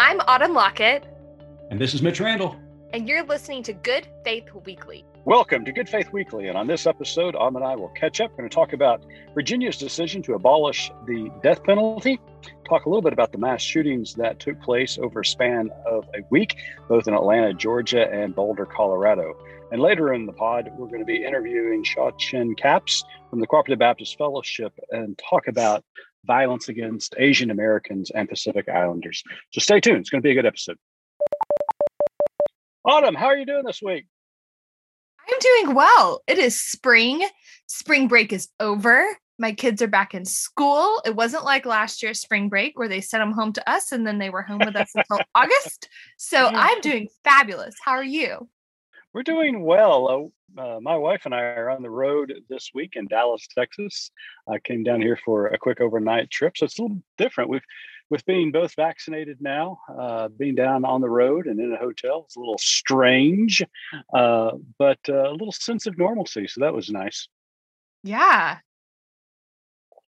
I'm Autumn Lockett. And this is Mitch Randall. And you're listening to Good Faith Weekly. Welcome to Good Faith Weekly. And on this episode, Autumn and I will catch up. We're going to talk about Virginia's decision to abolish the death penalty, talk a little bit about the mass shootings that took place over a span of a week, both in Atlanta, Georgia, and Boulder, Colorado. And later in the pod, we're going to be interviewing Shauw Chin Capps from the Cooperative Baptist Fellowship and talk about violence against Asian Americans and Pacific Islanders. So stay tuned. It's going to be a good episode. Autumn, how are you doing this week? I'm doing well. It is spring. Spring break is over. My kids are back in school. It wasn't like last year's spring break where they sent them home to us and then they were home with us until August. So I'm doing fabulous. How are you? We're doing well. Uh, Uh, my wife and I are on the road this week in Dallas, Texas. I came down here for a quick overnight trip, so it's a little different. We've with being both vaccinated now, uh, being down on the road and in a hotel, it's a little strange, uh, but uh, a little sense of normalcy. So that was nice. Yeah.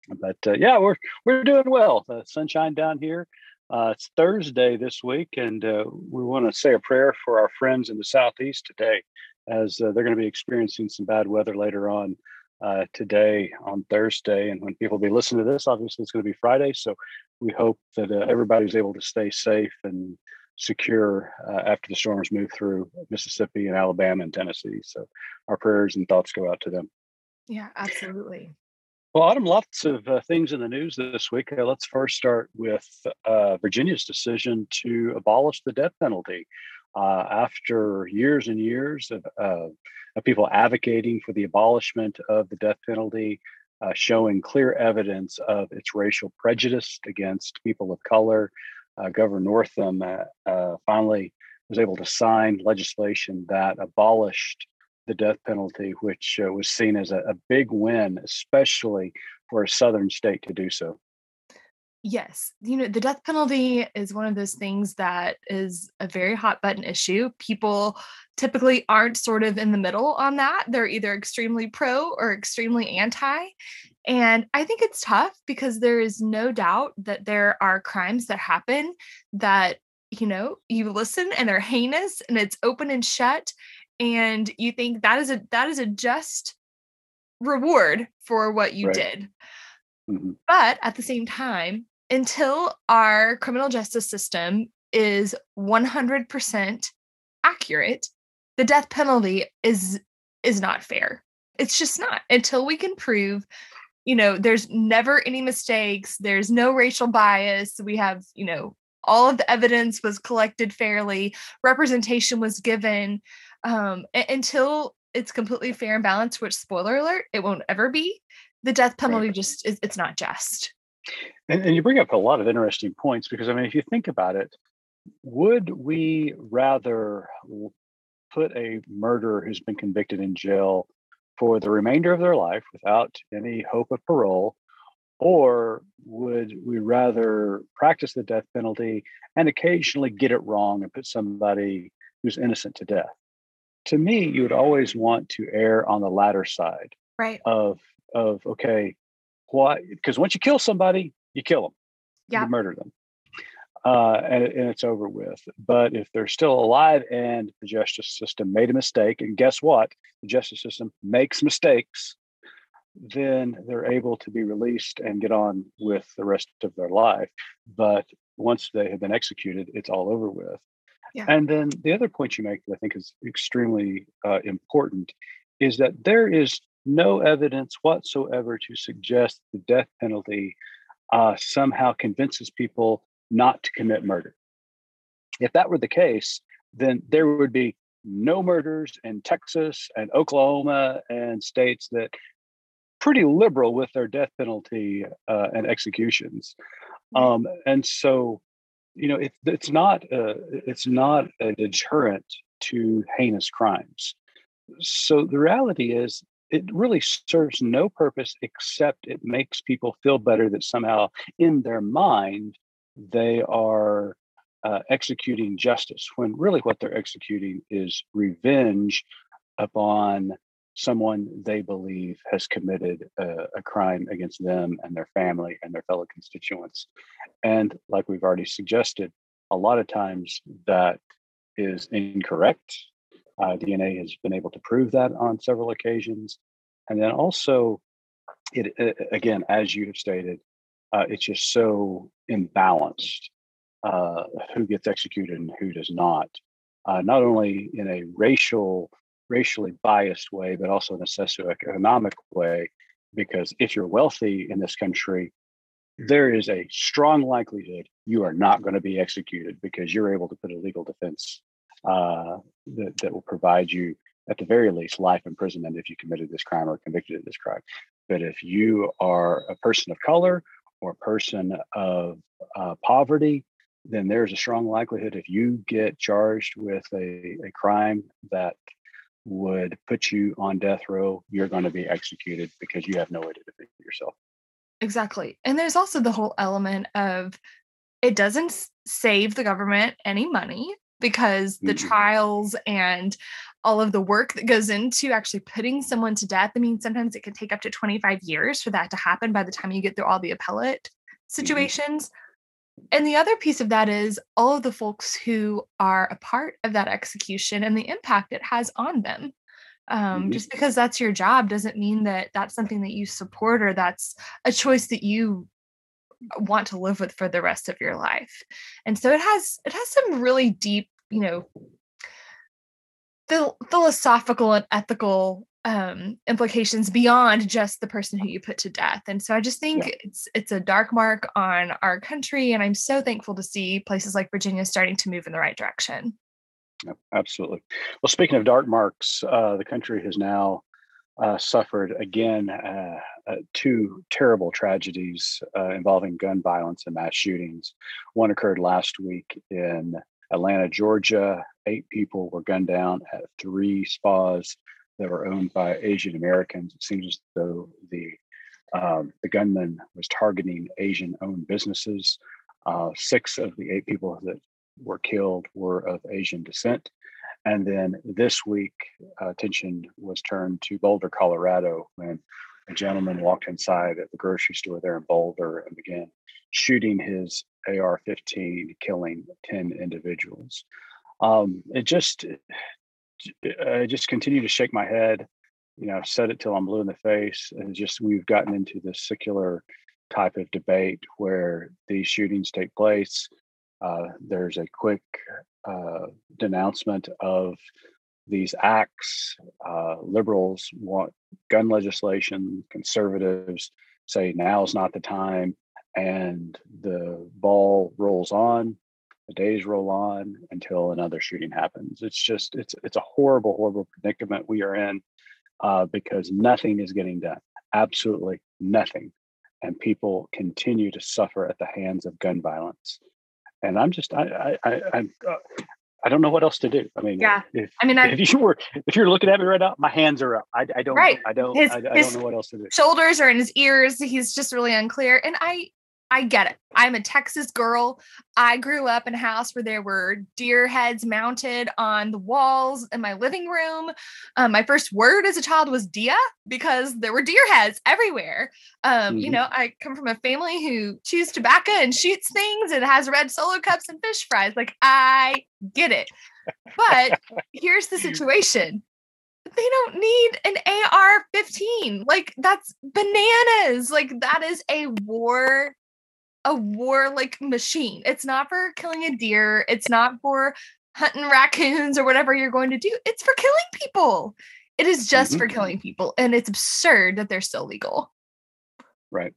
But uh, yeah, we're we're doing well. The sunshine down here. Uh, it's Thursday this week, and uh, we want to say a prayer for our friends in the southeast today, as they're going to be experiencing some bad weather later on uh, today on Thursday. And when people be listening to this, obviously it's going to be Friday. So we hope that uh, everybody's able to stay safe and secure uh, after the storms move through Mississippi and Alabama and Tennessee. So our prayers and thoughts go out to them. Yeah, absolutely. Well, Autumn, lots of uh, things in the news this week. Uh, let's first start with uh, Virginia's decision to abolish the death penalty. Uh, after years and years of, of, people advocating for the abolishment of the death penalty, uh, showing clear evidence of its racial prejudice against people of color, uh, Governor Northam finally was able to sign legislation that abolished the death penalty, which uh, was seen as a, a big win, especially for a southern state to do so. Yes. You know, the death penalty is one of those things that is a very hot button issue. People typically aren't sort of in the middle on that. They're either extremely pro or extremely anti. And I think it's tough because there is no doubt that there are crimes that happen that, you know, you listen and they're heinous and it's open and shut and you think that is a that is a just reward for what you right. did mm-hmm. but at the same time until our criminal justice system is 100% accurate the death penalty is is not fair it's just not until we can prove you know there's never any mistakes there's no racial bias we have you know all of the evidence was collected fairly representation was given um, until it's completely fair and balanced which spoiler alert it won't ever be the death penalty right. just is it's not just and, and you bring up a lot of interesting points because i mean if you think about it would we rather put a murderer who's been convicted in jail for the remainder of their life without any hope of parole or would we rather practice the death penalty and occasionally get it wrong and put somebody who's innocent to death to me, you would always want to err on the latter side right. of of okay, why? Because once you kill somebody, you kill them, yeah. you murder them, uh, and, and it's over with. But if they're still alive and the justice system made a mistake, and guess what? The justice system makes mistakes, then they're able to be released and get on with the rest of their life. But once they have been executed, it's all over with. Yeah. And then the other point you make that I think is extremely uh, important is that there is no evidence whatsoever to suggest the death penalty uh, somehow convinces people not to commit murder. If that were the case, then there would be no murders in Texas and Oklahoma and states that pretty liberal with their death penalty uh, and executions. Um, and so you know it, it's not a, it's not a deterrent to heinous crimes so the reality is it really serves no purpose except it makes people feel better that somehow in their mind they are uh, executing justice when really what they're executing is revenge upon someone they believe has committed a, a, crime against them and their family and their fellow constituents. And like we've already suggested, a lot of times that is incorrect. Uh, DNA has been able to prove that on several occasions. And then also, it, it again, as you have stated, uh, it's just so imbalanced uh, who gets executed and who does not. Uh, not only in a racial, racially biased way, but also in a socioeconomic way. Because if you're wealthy in this country, there is a strong likelihood you are not going to be executed because you're able to put a legal defense uh, that, that will provide you, at the very least, life imprisonment if you committed this crime or convicted of this crime. But if you are a person of color or a person of uh, poverty, then there's a strong likelihood if you get charged with a, a crime that would put you on death row, you're going to be executed because you have no way to defend yourself. Exactly. And there's also the whole element of it doesn't save the government any money because the mm-hmm. trials and all of the work that goes into actually putting someone to death. I mean, sometimes it can take up to 25 years for that to happen by the time you get through all the appellate mm-hmm. situations. Mm-hmm. And the other piece of that is all of the folks who are a part of that execution and the impact it has on them. Um, mm-hmm. Just because that's your job doesn't mean that that's something that you support or that's a choice that you want to live with for the rest of your life. And so it has it has some really deep, you know, the philosophical and ethical um, implications beyond just the person who you put to death. And so I just think yeah. it's it's a dark mark on our country, and I'm so thankful to see places like Virginia starting to move in the right direction. absolutely. Well, speaking of dark marks, uh, the country has now uh, suffered again uh, uh, two terrible tragedies uh, involving gun violence and mass shootings. One occurred last week in Atlanta, Georgia. Eight people were gunned down at three spas that were owned by Asian Americans. It seems as though the um, the gunman was targeting Asian-owned businesses. Uh, six of the eight people that were killed were of Asian descent. And then this week, uh, attention was turned to Boulder, Colorado, when a gentleman walked inside at the grocery store there in Boulder and began shooting his AR 15, killing 10 individuals. Um, it just, I just continue to shake my head. You know, said it till I'm blue in the face. And just, we've gotten into this secular type of debate where these shootings take place. Uh, there's a quick uh, denouncement of these acts. Uh, liberals want gun legislation, conservatives say now is not the time, and the ball rolls on. The days roll on until another shooting happens. It's just it's it's a horrible, horrible predicament we are in uh, because nothing is getting done. Absolutely nothing, and people continue to suffer at the hands of gun violence and I'm just I I I I'm, uh, I don't know what else to do. I mean, yeah. If, I mean, I, if you were if you're looking at me right now, my hands are up. I, I don't right. I don't his, I, I don't know what else to do. Shoulders are in his ears. He's just really unclear. And I I get it. I'm a Texas girl. I grew up in a house where there were deer heads mounted on the walls in my living room. Um, my first word as a child was dia because there were deer heads everywhere. Um, mm-hmm. You know, I come from a family who chews tobacco and shoots things and has red solo cups and fish fries. Like, I get it. But here's the situation they don't need an AR 15. Like, that's bananas. Like, that is a war a warlike machine. It's not for killing a deer. It's not for hunting raccoons or whatever you're going to do. It's for killing people. It is just mm-hmm. for killing people. And it's absurd that they're still legal. Right.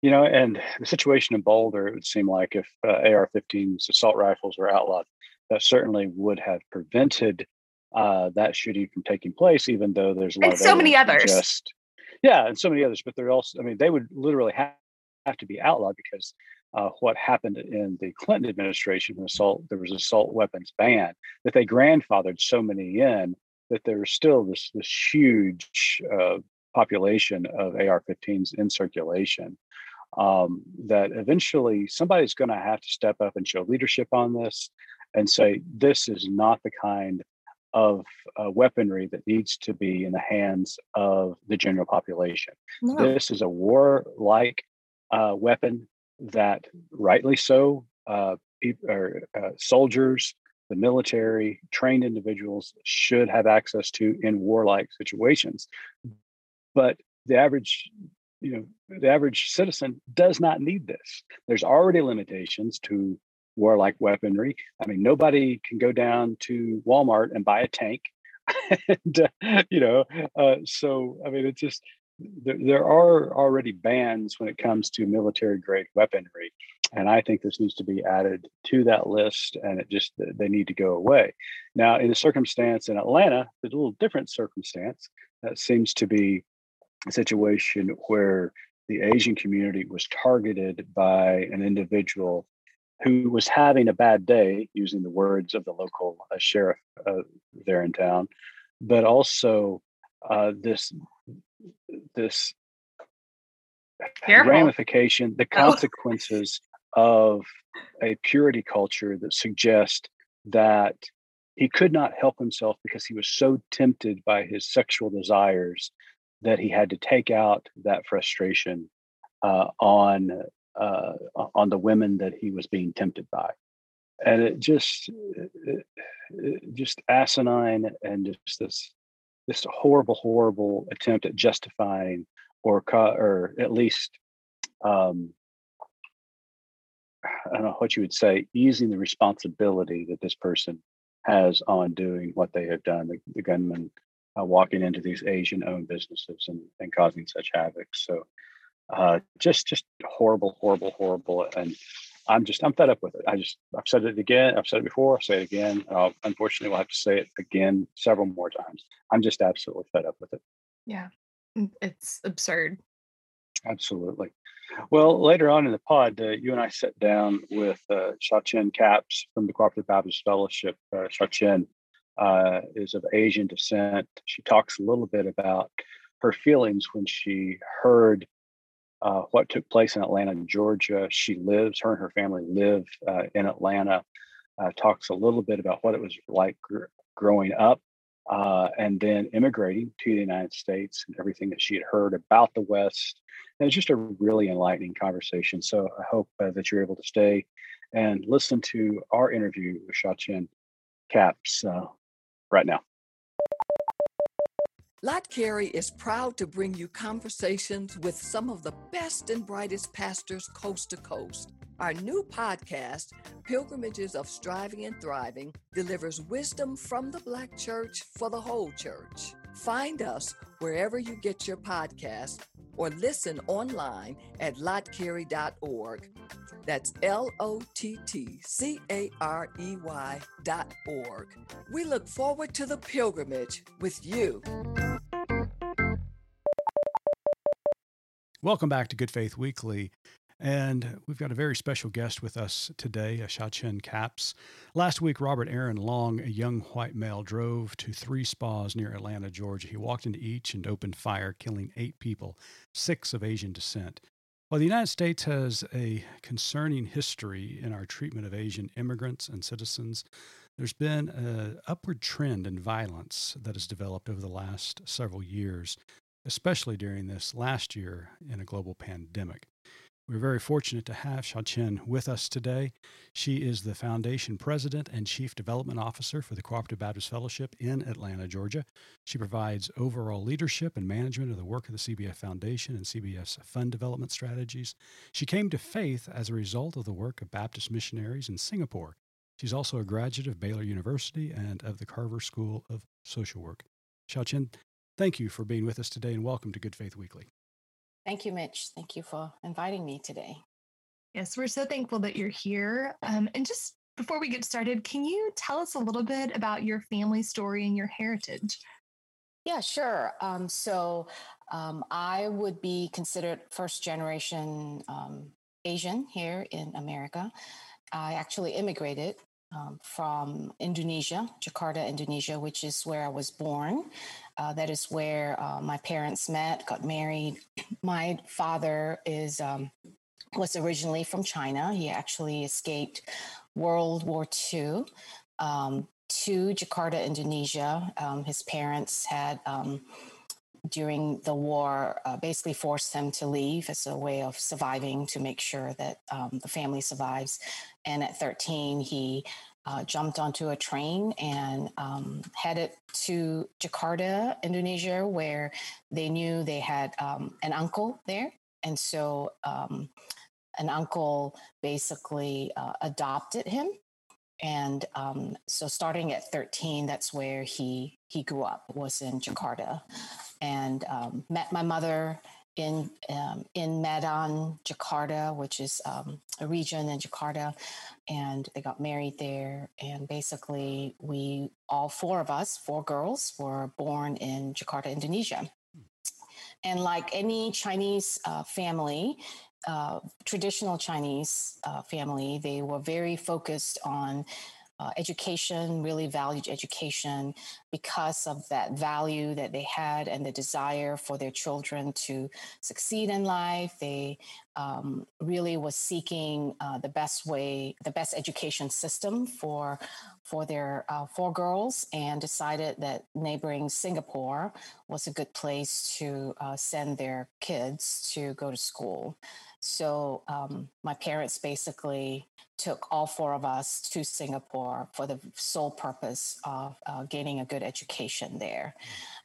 You know, and the situation in Boulder, it would seem like if uh, AR 15s, assault rifles were outlawed, that certainly would have prevented uh, that shooting from taking place, even though there's a lot and of so many others. Just, yeah, and so many others. But they're also, I mean, they would literally have have to be outlawed because uh, what happened in the Clinton administration when assault there was assault weapons ban that they grandfathered so many in that there's still this this huge uh, population of AR-15s in circulation. Um, that eventually somebody's going to have to step up and show leadership on this and say this is not the kind of uh, weaponry that needs to be in the hands of the general population. No. This is a war-like uh, weapon that, rightly so, uh, or, uh, soldiers, the military, trained individuals should have access to in warlike situations. But the average, you know, the average citizen does not need this. There's already limitations to warlike weaponry. I mean, nobody can go down to Walmart and buy a tank. and, uh, you know, uh, so I mean, it's just there, there are already bans when it comes to military grade weaponry. And I think this needs to be added to that list and it just, they need to go away. Now, in a circumstance in Atlanta, there's a little different circumstance that seems to be a situation where the Asian community was targeted by an individual who was having a bad day, using the words of the local uh, sheriff uh, there in town, but also uh, this this Careful. ramification, the oh. consequences of a purity culture that suggests that he could not help himself because he was so tempted by his sexual desires that he had to take out that frustration uh, on uh, on the women that he was being tempted by, and it just it, it just asinine and just this this horrible, horrible attempt at justifying or or at least um, I don't know what you would say, easing the responsibility that this person has on doing what they have done. The, the gunman uh, walking into these Asian-owned businesses and, and causing such havoc. So, uh, just just horrible, horrible, horrible, and I'm just I'm fed up with it. I just I've said it again. I've said it before. I'll say it again. Uh, unfortunately, we'll have to say it again several more times. I'm just absolutely fed up with it. Yeah, mm, it's absurd. Absolutely. Well, later on in the pod, uh, you and I sat down with uh, Chen Capps from the Cooperative Baptist Fellowship. Uh, Chen uh, is of Asian descent. She talks a little bit about her feelings when she heard uh, what took place in Atlanta, Georgia. She lives, her and her family live uh, in Atlanta. Uh, talks a little bit about what it was like gr- growing up uh, and then immigrating to the United States and everything that she had heard about the West. And it's just a really enlightening conversation. So I hope uh, that you're able to stay and listen to our interview with Shauw Chin Capps uh, right now. Lott Carey is proud to bring you conversations with some of the best and brightest pastors coast to coast. Our new podcast, Pilgrimages of Striving and Thriving, delivers wisdom from the Black church for the whole church. Find us wherever you get your podcast or listen online at lottcarey.org. That's L O T T C A R E Y dot org. We look forward to the pilgrimage with you. Welcome back to Good Faith Weekly. And we've got a very special guest with us today, Shauw Chin Capps. Last week, Robert Aaron Long, a young white male, drove to three spas near Atlanta, Georgia. He walked into each and opened fire, killing eight people, six of Asian descent. While the United States has a concerning history in our treatment of Asian immigrants and citizens, there's been an upward trend in violence that has developed over the last several years, especially during this last year in a global pandemic. We're very fortunate to have Shauw Chin with us today. She is the Foundation President and Chief Development Officer for the Cooperative Baptist Fellowship in Atlanta, Georgia. She provides overall leadership and management of the work of the CBF Foundation and CBF's fund development strategies. She came to faith as a result of the work of Baptist missionaries in Singapore. She's also a graduate of Baylor University and of the Carver School of Social Work. Shauw Chin, thank you for being with us today and welcome to Good Faith Weekly. Thank you, Mitch. Thank you for inviting me today. Yes, we're so thankful that you're here. Um, and just before we get started, can you tell us a little bit about your family story and your heritage? Yeah, sure. Um, so um, I would be considered first generation um, Asian here in America. I actually immigrated um, from Indonesia, Jakarta, Indonesia, which is where I was born. Uh, that is where uh, my parents met, got married. My father is um, was originally from China. He actually escaped World War II um, to Jakarta, Indonesia. Um, his parents had um, during the war uh, basically forced him to leave as a way of surviving to make sure that um, the family survives. And at 13, he uh, jumped onto a train and um, headed to Jakarta, Indonesia, where they knew they had um, an uncle there. And so um, an uncle basically uh, adopted him and um, so starting at 13 that's where he he grew up was in jakarta. And um, met my mother in um, in medan jakarta which is um, a region in jakarta. And they got married there. And basically we all four of us four girls were born in jakarta indonesia. And like any Chinese uh, family, uh, traditional Chinese uh, family, they were very focused on uh, education, really valued education because of that value that they had and the desire for their children to succeed in life. They um, really was seeking uh, the best way, the best education system for for their uh, four girls, and decided that neighboring Singapore was a good place to uh, send their kids to go to school. So um, my parents basically took all four of us to Singapore for the sole purpose of uh, gaining a good education there.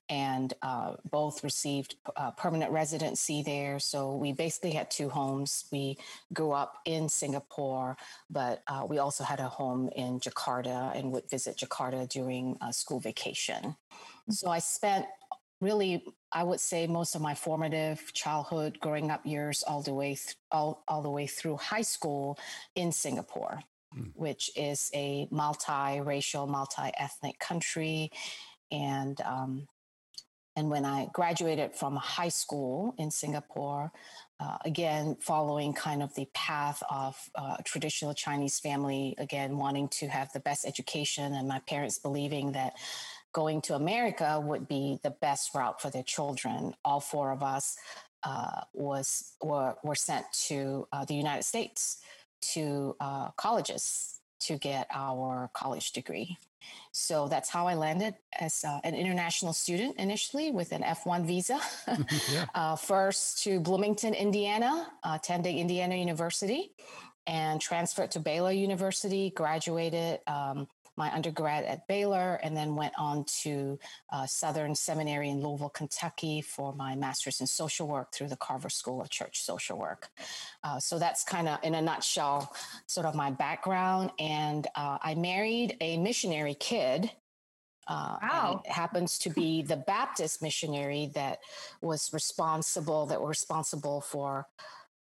And uh, both received uh, permanent residency there. So we basically had two homes. We grew up in Singapore, but uh, we also had a home in Jakarta and would visit Jakarta during uh, school vacation. So I spent really i would say most of my formative childhood growing up years all the way th- all, all the way through high school in singapore mm. which is a multi-racial multi-ethnic country and um, and when i graduated from high school in singapore uh, again following kind of the path of uh, traditional chinese family again wanting to have the best education and my parents believing that going to America would be the best route for their children. All four of us uh, was were, were sent to uh, the United States to uh, colleges to get our college degree. So that's how I landed as uh, an international student initially with an F1 visa. yeah. Uh, first to Bloomington, Indiana, attending Indiana University, and transferred to Baylor University, graduated um, my undergrad at Baylor, and then went on to uh, Southern Seminary in Louisville, Kentucky for my master's in social work through the Carver School of Church Social Work. Uh, so that's kind of, in a nutshell, sort of my background. And uh, I married a missionary kid uh, wow. happens to be the Baptist missionary that was responsible, that were responsible for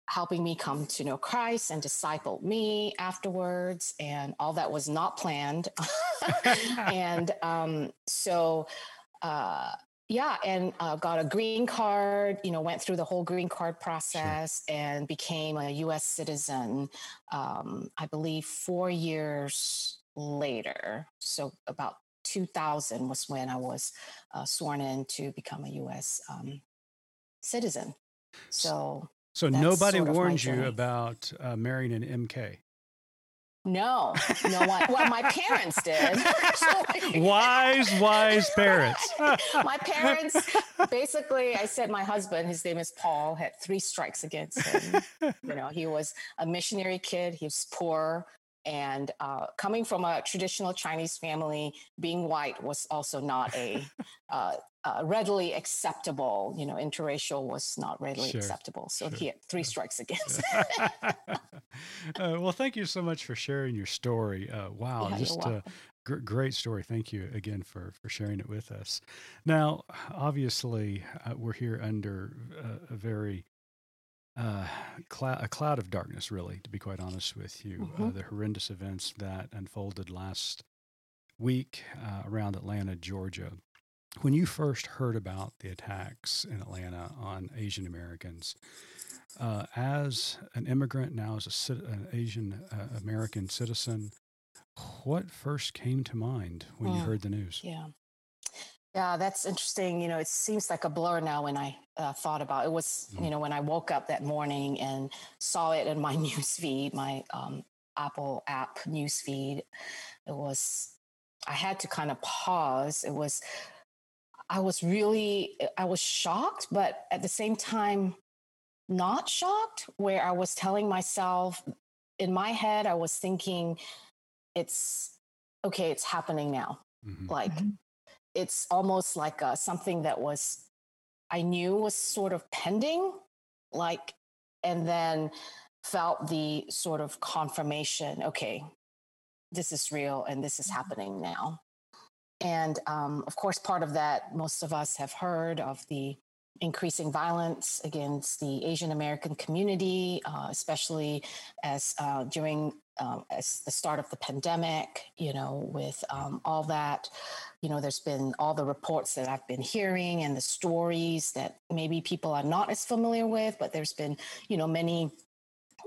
helping me come to know Christ and disciple me afterwards. And all that was not planned. and um, so, uh, yeah, and uh, got a green card, you know, went through the whole green card process sure. and became a US citizen, um, I believe, four years later. So, about 2000 was when I was uh, sworn in to become a US um, citizen. So, so That's nobody sort of warned you about uh, marrying an MK. No, no one. Well, my parents did. wise, wise parents. my parents, basically, I said my husband, his name is Paul, had three strikes against him. you know, he was a missionary kid. He was poor. And uh, coming from a traditional Chinese family, being white was also not a uh, uh, readily acceptable. You know, interracial was not readily sure, acceptable. So sure. he had three strikes against. uh, well, thank you so much for sharing your story. Uh, wow, yeah, just a gr- great story. Thank you again for for sharing it with us. Now, obviously, uh, we're here under a very uh, a cloud of darkness, really, to be quite honest with you. Uh, mm-hmm. Uh, the horrendous events that unfolded last week uh, around Atlanta, Georgia. When you first heard about the attacks in Atlanta on Asian Americans, uh, as an immigrant, now as a, an Asian uh, American citizen, what first came to mind when mm. you heard the news? Yeah. Yeah, that's interesting. You know, it seems like a blur now when I uh, thought about it. it was, mm. you know, when I woke up that morning and saw it in my news feed, my um, Apple app news feed. It was, I had to kind of pause. It was, I was really, I was shocked, but at the same time, not shocked, where I was telling myself in my head, I was thinking, it's okay, it's happening now. Mm-hmm. Like, mm-hmm. it's almost like uh, something that was, I knew was sort of pending, like, and then felt the sort of confirmation okay, this is real and this is mm-hmm. happening now. And um, of course, part of that, most of us have heard of the increasing violence against the Asian American community, uh, especially as uh, during uh, as the start of the pandemic. You know, with um, all that, you know, there's been all the reports that I've been hearing and the stories that maybe people are not as familiar with, but there's been, you know, many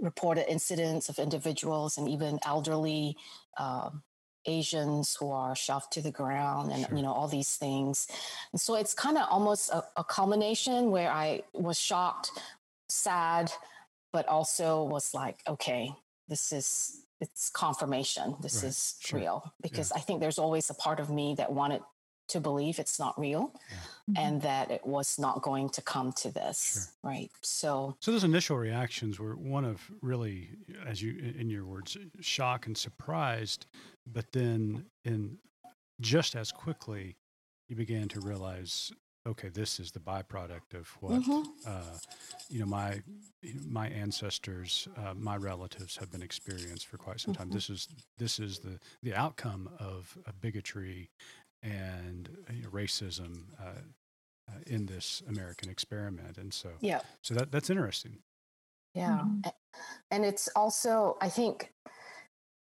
reported incidents of individuals and even elderly um, Asians who are shoved to the ground and sure. you know all these things. And so it's kind of almost a, a culmination where I was shocked, sad, but also was like, okay, this is it's confirmation. This right. is sure. real because yeah. I think there's always a part of me that wanted to believe it's not real yeah. mm-hmm. and that it was not going to come to this sure. right so so those initial reactions were one of really as you in your words shock and surprised but then in just as quickly you began to realize okay this is the byproduct of what mm-hmm. uh, you know my my ancestors uh, my relatives have been experienced for quite some time mm-hmm. this is this is the the outcome of a bigotry and you know, racism uh, uh, in this American experiment. And so, yeah, so that that's interesting. Yeah, mm-hmm. and it's also I think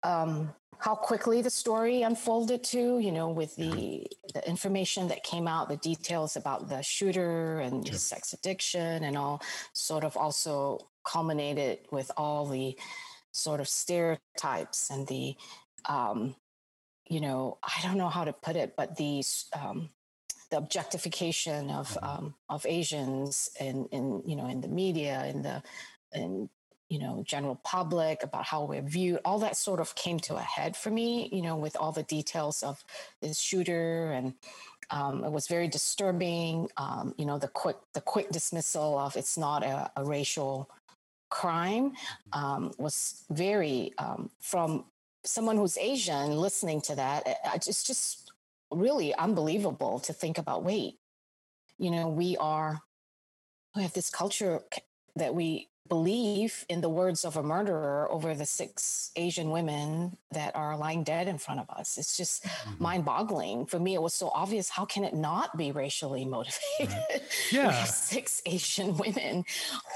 um, how quickly the story unfolded too. You know, with the the information that came out, the details about the shooter and sure. his sex addiction, and all sort of also culminated with all the sort of stereotypes and the um, you know, I don't know how to put it, but these um, the objectification of mm-hmm. um, of Asians in in you know in the media in the in you know general public about how we're viewed all that sort of came to a head for me you know with all the details of this shooter and um, it was very disturbing um, you know the quick the quick dismissal of it's not a, a racial crime mm-hmm. um, was very um, from someone who's Asian listening to that, eh, it's just really unbelievable to think about. Wait, you know, we are, we have this culture that we believe in the words of a murderer over the six Asian women that are lying dead in front of us. It's just mm-hmm. mind boggling. For me, it was so obvious. How can it not be racially motivated? Right. Yeah. six Asian women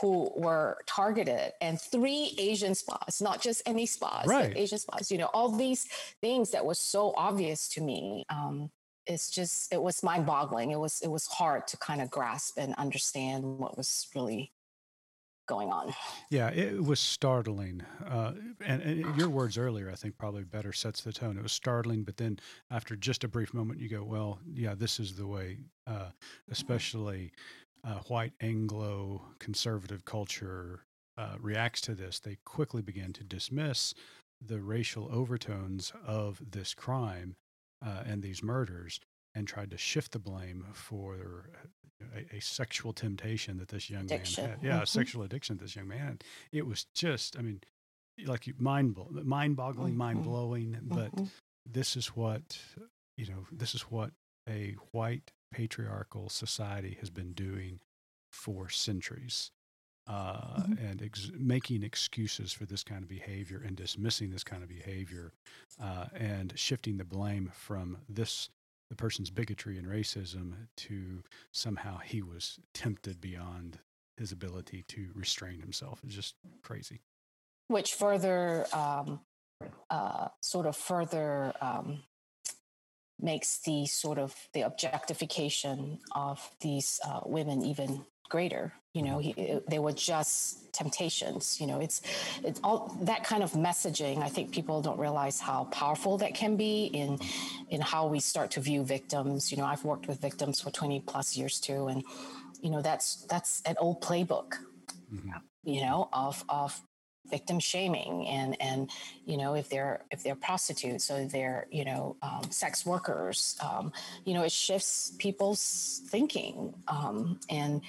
who were targeted and three Asian spas, not just any spas, right. Asian spas, you know, all these things that was so obvious to me. Um, it's just it was mind boggling it was it was hard to kind of grasp and understand what was really going on. Yeah, it was startling. Uh, and, and, your words earlier, I think, probably better sets the tone. It was startling, but then after just a brief moment, you go, well, yeah, this is the way, uh, especially uh, white Anglo conservative culture uh, reacts to this. They quickly begin to dismiss the racial overtones of this crime uh, and these murders and tried to shift the blame for a, a sexual temptation that this young addiction. man had. Yeah, mm-hmm. sexual addiction this young man. It was just, I mean, like mind mind boggling, mm-hmm. mind blowing. But mm-hmm. this is what you know. This is what a white patriarchal society has been doing for centuries. Uh, mm-hmm. and ex- making excuses for this kind of behavior and dismissing this kind of behavior uh, and shifting the blame from this the person's bigotry and racism to somehow he was tempted beyond his ability to restrain himself. It's just crazy. Which further, um, uh, sort of further um, makes the sort of the objectification of these uh, women even greater you know he, they were just temptations you know it's it's all that kind of messaging i think people don't realize how powerful that can be in in how we start to view victims you know i've worked with victims for 20 plus years too and you know that's that's an old playbook mm-hmm. you know of of victim shaming and and you know if they're if they're prostitutes or they're you know um, sex workers um, you know it shifts people's thinking um, and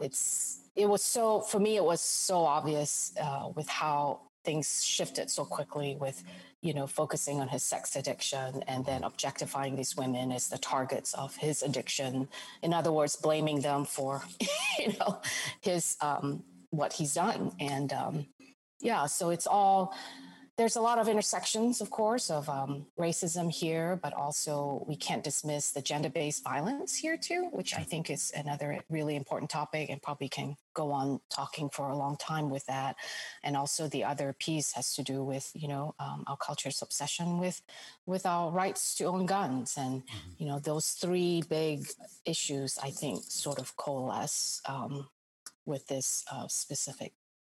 it's it was so for me it was so obvious uh, with how things shifted so quickly with you know focusing on his sex addiction and then objectifying these women as the targets of his addiction. In other words blaming them for you know his um, what he's done. And um, yeah, so it's all there's a lot of intersections, of course, of um, racism here, but also we can't dismiss the gender based violence here, too, which I think is another really important topic and probably can go on talking for a long time with that. And also the other piece has to do with, you know, um, our culture's obsession with, with our rights to own guns. And, mm-hmm. you know, those three big issues, I think, sort of coalesce um, with this uh, specific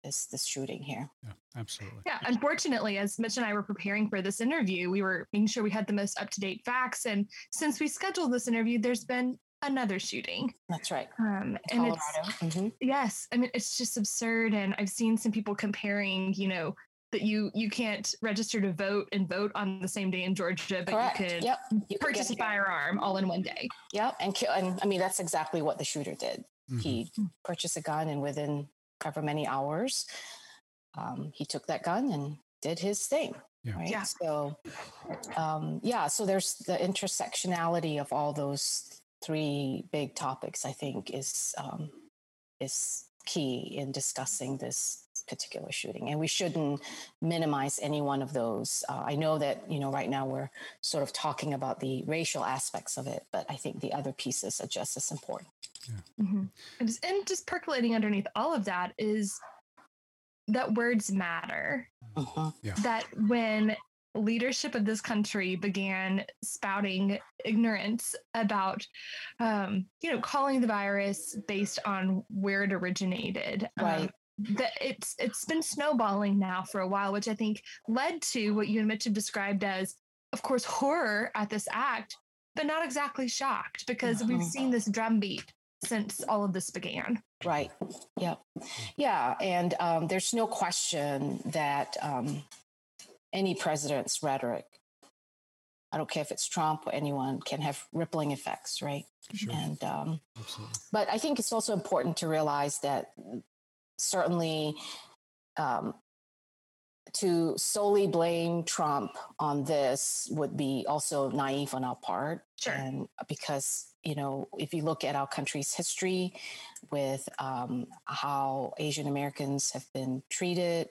this this shooting here. Yeah, absolutely. Yeah, unfortunately, as Mitch and I were preparing for this interview, we were making sure we had the most up to date facts. And since we scheduled this interview, there's been another shooting. That's right. Um, and Colorado. it's mm-hmm. yes, I mean it's just absurd. And I've seen some people comparing, you know, that you you can't register to vote and vote on the same day in Georgia, but Correct. you could yep. you purchase a firearm all in one day. Yep, and kill. and I mean that's exactly what the shooter did. Mm-hmm. He purchased a gun, and within however many hours, um, he took that gun and did his thing. Yeah. Right. Yeah. So, um, yeah. So there's the intersectionality of all those three big topics. I think is um, is key in discussing this particular shooting, and we shouldn't minimize any one of those. Uh, I know that you know right now we're sort of talking about the racial aspects of it, but I think the other pieces are just as important. Yeah. Mm-hmm. And, just, and just percolating underneath all of that is that words matter. Uh-huh. Yeah. That when leadership of this country began spouting ignorance about, um, you know, calling the virus based on where it originated. Um, right. Um, that it's it's been snowballing now for a while, which I think led to what you and Mitch have described as, of course, horror at this act, but not exactly shocked because uh-huh. we've seen this drumbeat since all of this began. Right. Yeah. Yeah. And um, there's no question that um, any president's rhetoric, I don't care if it's Trump or anyone, can have rippling effects, right? Sure. And um, but I think it's also important to realize that certainly um, to solely blame Trump on this would be also naive on our part. Sure. And because you know, if you look at our country's history with um, how Asian Americans have been treated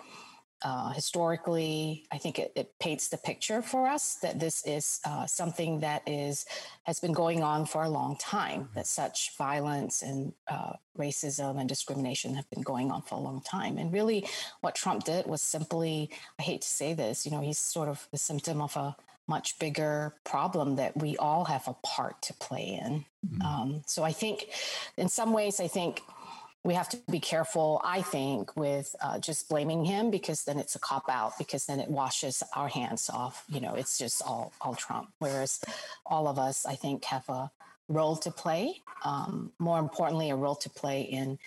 uh, historically, I think it, it, paints the picture for us that this is uh, something that is has been going on for a long time. That such violence and uh, racism and discrimination have been going on for a long time. And really, what Trump did was simply, I hate to say this, you know, he's sort of the symptom of a much bigger problem that we all have a part to play in. Mm-hmm. Um, so I think, in some ways, I think we have to be careful. I think with uh, just blaming him because then it's a cop out because then it washes our hands off. You know, it's just all all Trump. Whereas all of us, I think, have a role to play. Um, more importantly, a role to play in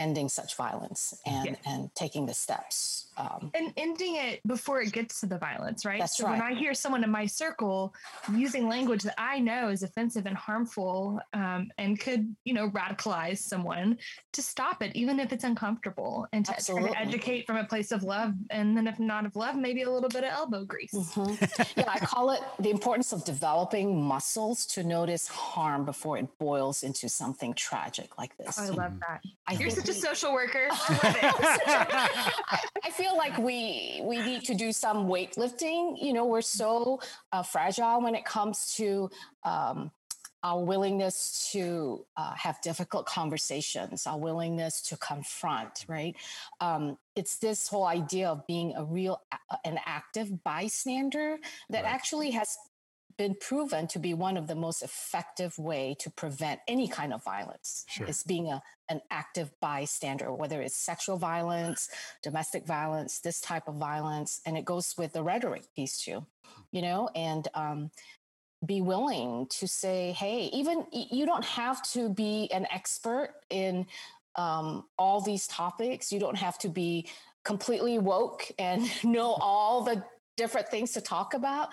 ending such violence and yeah. and taking the steps um, and ending it before it gets to the violence right that's so right. when i hear someone in my circle using language that i know is offensive and harmful um, and could you know radicalize someone to stop it even if it's uncomfortable and to, to educate from a place of love and then if not of love maybe a little bit of elbow grease mm-hmm. yeah i call it the importance of developing muscles to notice harm before it boils into something tragic like this oh, i love that I you're such a social worker I feel like we we need to do some weightlifting. You know, we're so uh, fragile when it comes to um, our willingness to uh, have difficult conversations, our willingness to confront. Right? Um, it's this whole idea of being a real an active bystander that right. actually has been proven to be one of the most effective way to prevent any kind of violence sure. is being a, an active bystander whether it's sexual violence domestic violence this type of violence and it goes with the rhetoric piece too you know and um, be willing to say hey even you don't have to be an expert in um, all these topics you don't have to be completely woke and know all the different things to talk about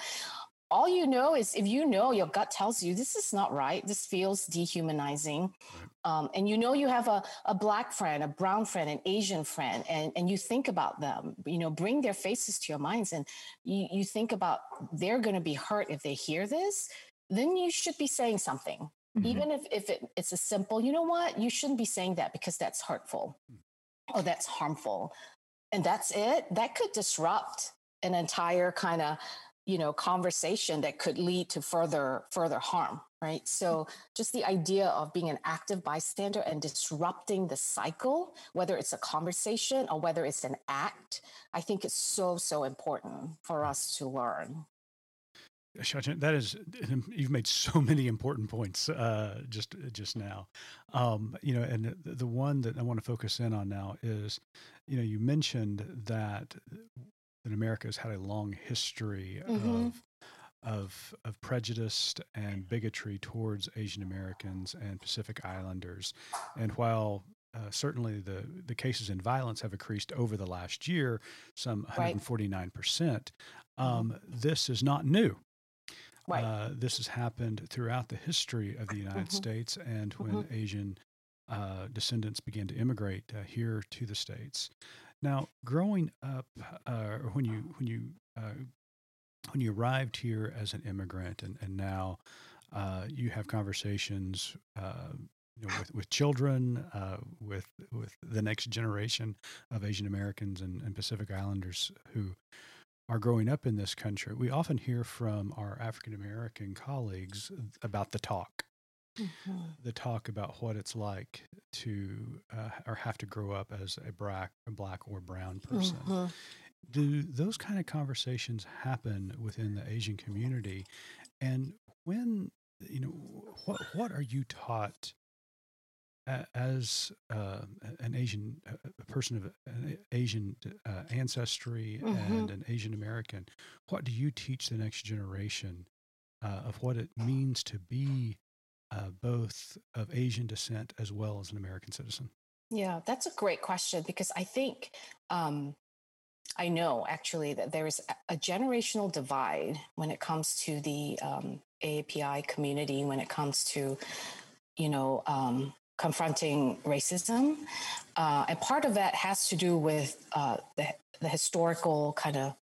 all you know is if you know your gut tells you this is not right. This feels dehumanizing. Um, and you know you have a, a black friend a brown friend an asian friend and, and you think about them you know bring their faces to your minds and you, you think about they're going to be hurt if they hear this then you should be saying something. Mm-hmm. even if, if it, it's a simple you know what? You shouldn't be saying that because that's hurtful mm. or that's harmful. And that's it. That could disrupt an entire kind of you know conversation that could lead to further further harm right? So just the idea of being an active bystander and disrupting the cycle whether it's a conversation or whether it's an act i think it's so so important for us to learn. That is you've made so many important points uh, just just now. Um, you know and the one that i want to focus in on now is you know you mentioned that that America has had a long history mm-hmm. of of of prejudice and bigotry towards Asian Americans and Pacific Islanders. And while uh, certainly the the cases in violence have increased over the last year, some 149 percent. Um, mm-hmm. this is not new. Right. Uh, this has happened throughout the history of the United mm-hmm. States, and when mm-hmm. Asian uh, descendants began to immigrate uh, here to the states. Now, growing up, uh, when you when you uh, when you arrived here as an immigrant, and and now uh, you have conversations. Uh, you know, with, with children, uh, with with the next generation of Asian Americans and, and Pacific Islanders who are growing up in this country, we often hear from our African American colleagues about the talk mm-hmm. the talk about what it's like to uh, or have to grow up as a black, a black or brown person. Mm-hmm. Do those kind of conversations happen within the Asian community? And when you know what what are you taught as uh, an Asian a person of an Asian uh, ancestry mm-hmm. and an Asian American, what do you teach the next generation uh, of what it means to be uh, both of Asian descent as well as an American citizen? Yeah, that's a great question because I think um, I know actually that there is a generational divide when it comes to the um, community, when it comes to, you know, um, confronting racism. Uh, and part of that has to do with uh, the, the historical kind of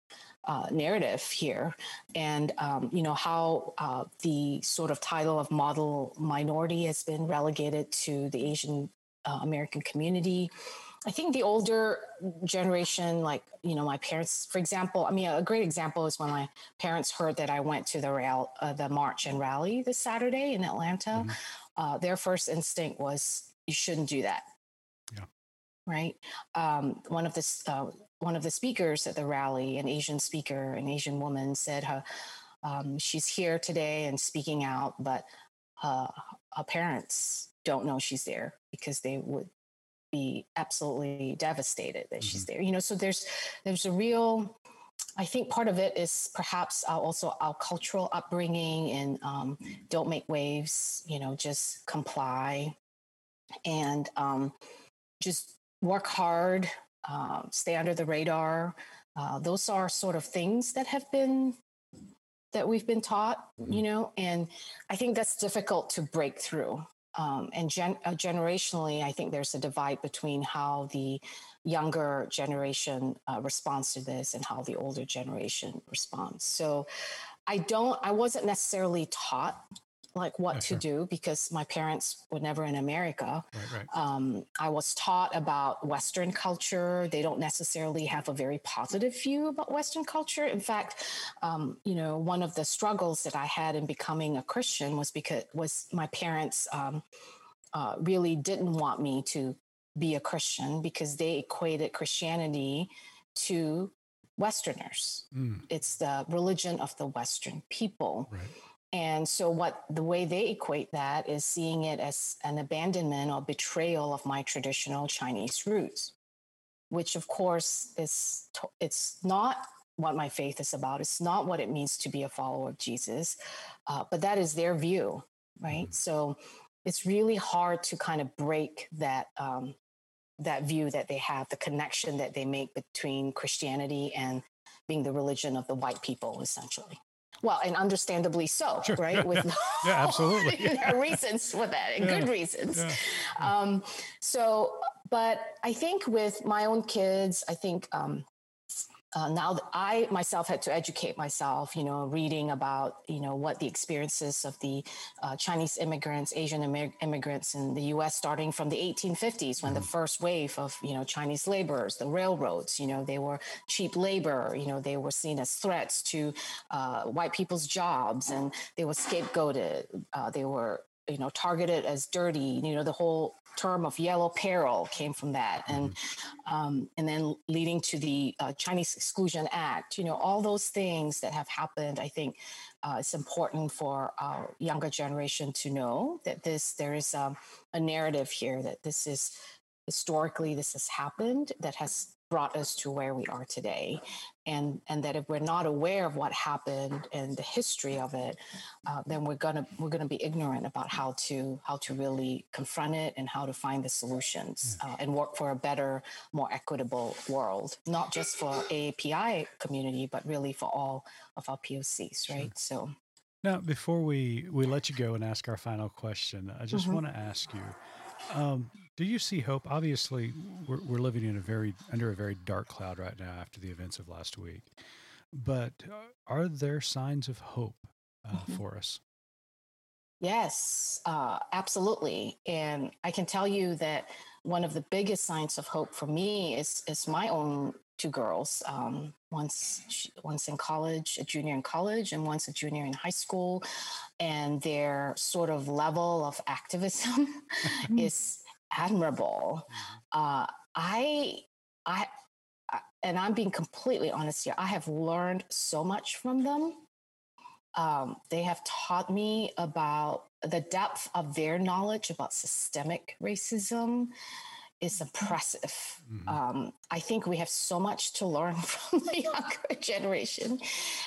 uh, narrative here, and um, you know how uh, the sort of title of model minority has been relegated to the Asian uh, American community. I think the older generation, like you know, my parents, for example, I mean, a great example is when my parents heard that I went to the rail, uh, the march and rally this Saturday in Atlanta. Mm-hmm. Uh, their first instinct was, "You shouldn't do that." Yeah. Right. Um, one of the uh, one of the speakers at the rally, an Asian speaker, an Asian woman, said her, um, she's here today and speaking out, but uh, her parents don't know she's there because they would be absolutely devastated that mm-hmm. she's there. You know, so there's there's a real I think part of it is perhaps uh, also our cultural upbringing and um, don't make waves, you know, just comply and um, just work hard uh, stay under the radar. Uh, those are sort of things that have been that we've been taught, you mm-hmm. know, and I think that's difficult to break through. Um, and gen- uh, generationally, I think there's a divide between how the younger generation uh, responds to this and how the older generation responds. So I don't, I wasn't necessarily taught like what yeah, to sure. do because my parents were never in America. Right, right. Um, I was taught about Western culture. They don't necessarily have a very positive view about Western culture. In fact, um, you know, one of the struggles that I had in becoming a Christian was because was my parents um, uh, really didn't want me to be a Christian because they equated Christianity to Westerners. Mm. It's the religion of the Western people. Right. And so, what the way they equate that is seeing it as an abandonment or betrayal of my traditional Chinese roots, which, of course, is it's not what my faith is about. It's not what it means to be a follower of Jesus, uh, but that is their view, right? Mm-hmm. So, it's really hard to kind of break that um, that view that they have, the connection that they make between Christianity and being the religion of the white people, essentially. Well, and understandably so, sure. right? With yeah, absolutely. there are reasons for that, and yeah. good reasons. Yeah. Um, so, but I think with my own kids, I think um, uh, now I myself had to educate myself, you know, reading about, you know, what the experiences of the uh, Chinese immigrants, Asian immigrants in the U.S. starting from the 1850s when mm. the first wave of, you know, Chinese laborers, the railroads, you know, they were cheap labor, you know, they were seen as threats to uh, white people's jobs and they were scapegoated. Uh, they were you know targeted as dirty you know the whole term of yellow peril came from that and mm-hmm. um, and then leading to the uh, chinese exclusion act you know all those things that have happened i think uh, it's important for our younger generation to know that this there is um, a narrative here that this is historically this has happened that has brought us to where we are today and and that if we're not aware of what happened and the history of it uh, then we're gonna we're gonna be ignorant about how to how to really confront it and how to find the solutions uh, and work for a better more equitable world not just for AAPI community but really for all of our POCs right sure. so now before we we let you go and ask our final question I just mm-hmm. want to ask you um, do you see hope? Obviously, we're, we're living in a very under a very dark cloud right now after the events of last week. But uh, are there signs of hope uh, mm-hmm. for us? Yes, uh, absolutely. And I can tell you that one of the biggest signs of hope for me is is my own two girls. Um, once once in college, a junior in college, and once a junior in high school, and their sort of level of activism mm-hmm. is admirable. Mm-hmm. Uh, I, I, and I'm being completely honest here. I have learned so much from them. Um, they have taught me about the depth of their knowledge about systemic racism is impressive. Mm-hmm. Um, I think we have so much to learn from the younger generation,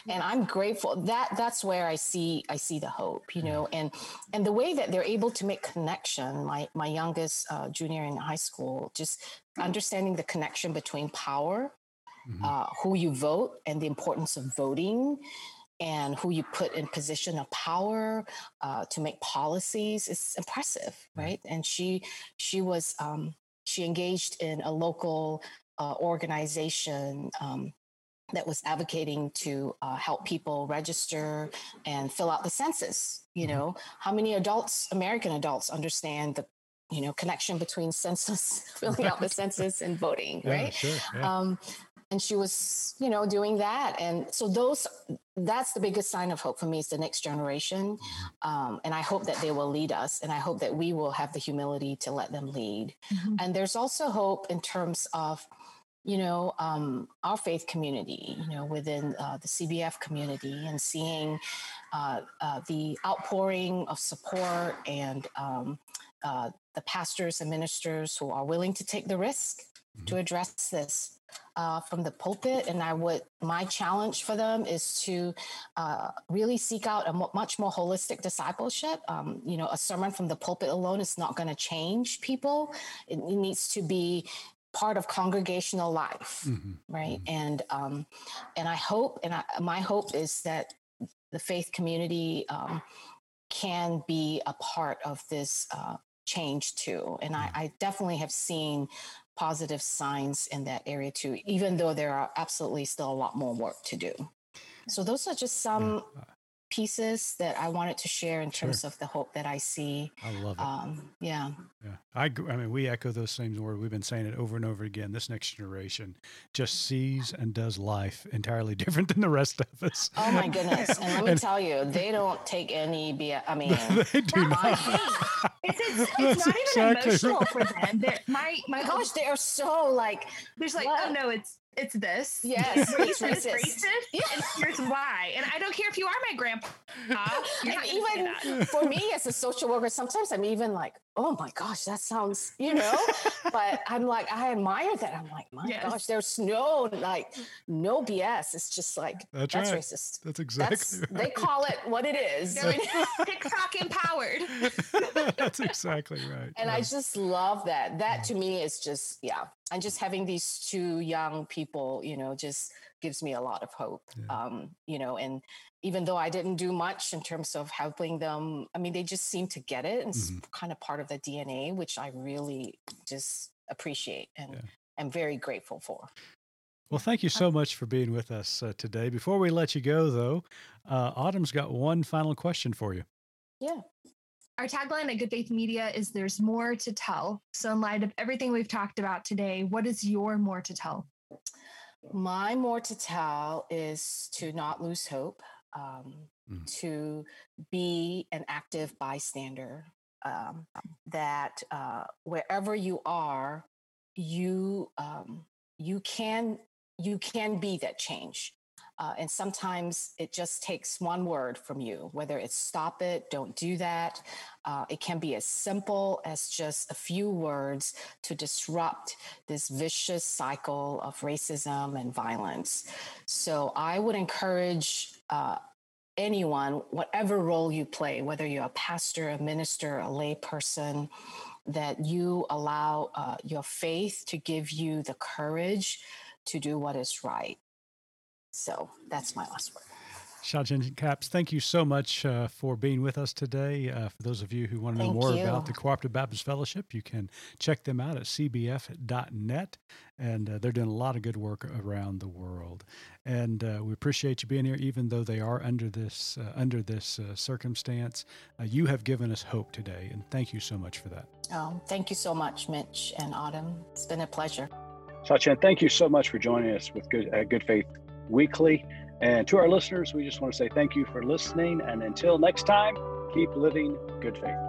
and I'm grateful that that's where I see I see the hope, you know, and and the way that they're able to make connection. My my youngest uh, junior in high school, just understanding the connection between power, mm-hmm. uh, who you vote, and the importance of voting and who you put in position of power uh, to make policies is impressive right and she she was um, she engaged in a local uh, organization um, that was advocating to uh, help people register and fill out the census. You mm-hmm. know, how many adults, American adults, understand the you know connection between census filling out the census and voting, yeah, right? Sure, yeah. um, and she was you know doing that and so those that's the biggest sign of hope for me is the next generation mm-hmm. um, and i hope that they will lead us and i hope that we will have the humility to let them lead mm-hmm. and there's also hope in terms of you know um, our faith community you know within uh, the cbf community and seeing uh, uh, the outpouring of support and um, uh, the pastors and ministers who are willing to take the risk mm-hmm. to address this uh, from the pulpit. And I would, my challenge for them is to uh, really seek out a much more holistic discipleship. Um, you know, a sermon from the pulpit alone is not going to change people. It, it, needs to be part of congregational life, mm-hmm. right? Mm-hmm. And um, and I hope, and I, my hope is that the faith community um, can be a part of this uh, change too. And I, I, definitely have seen positive signs in that area too, even though there are absolutely still a lot more work to do. So those are just some pieces that I wanted to share in terms sure. of the hope that I see. I love it. Um, yeah. Yeah. I, I mean, we echo those same words. We've been saying it over and over again. This next generation just sees and does life entirely different than the rest of us. Oh my goodness. And let me and, tell you, they don't take any BS. I mean, they do not. it's, it's, it's not even exactly emotional right. for them. They're, my, my gosh, they are so like, there's like, what? oh no, it's, it's this. Yes, it's racist. racist yeah. And here's why. And I don't care if you are my grandpa. and even for me as a social worker, sometimes I'm even like, oh my gosh, that sounds, you know, but I'm like, I admire that. I'm like, my yes. gosh, there's no like no BS. It's just like that's, that's right. racist. That's exactly that's, right. They call it what it is. TikTok empowered. that's exactly right. And yeah. I just love that. That to me is just, yeah. And just having these two young people, you know, just gives me a lot of hope. Yeah. Um, you know, and even though I didn't do much in terms of helping them, I mean, they just seem to get it and mm-hmm. it's kind of part of the DNA, which I really just appreciate and yeah. am very grateful for. Well, thank you so much for being with us uh, today. Before we let you go, though, uh, Autumn's got one final question for you. Yeah. Our tagline at Good Faith Media is There's more to tell. So, in light of everything we've talked about today, what is your more to tell? My more to tell is to not lose hope, um, mm. to be an active bystander, um, that uh, wherever you are, you um, you can you can be that change. Uh, and sometimes it just takes one word from you, whether it's stop it, don't do that. Uh, it can be as simple as just a few words to disrupt this vicious cycle of racism and violence. So I would encourage uh, anyone, whatever role you play, whether you're a pastor, a minister, a lay person, that you allow uh, your faith to give you the courage to do what is right. So that's my last word. Shauw Chin Capps, thank you so much uh, for being with us today. Uh, for those of you who want to know thank more you. about the Cooperative Baptist Fellowship, you can check them out at cbf.net. And uh, they're doing a lot of good work around the world. And uh, we appreciate you being here, even though they are under this uh, under this uh, circumstance. you have given us hope today, and thank you so much for that. Oh, thank you so much, Mitch and Autumn. It's been a pleasure. Shauw Chin, thank you so much for joining us with Good, Good Faith Weekly. And to our listeners, we just want to say thank you for listening. And until next time, keep living good faith.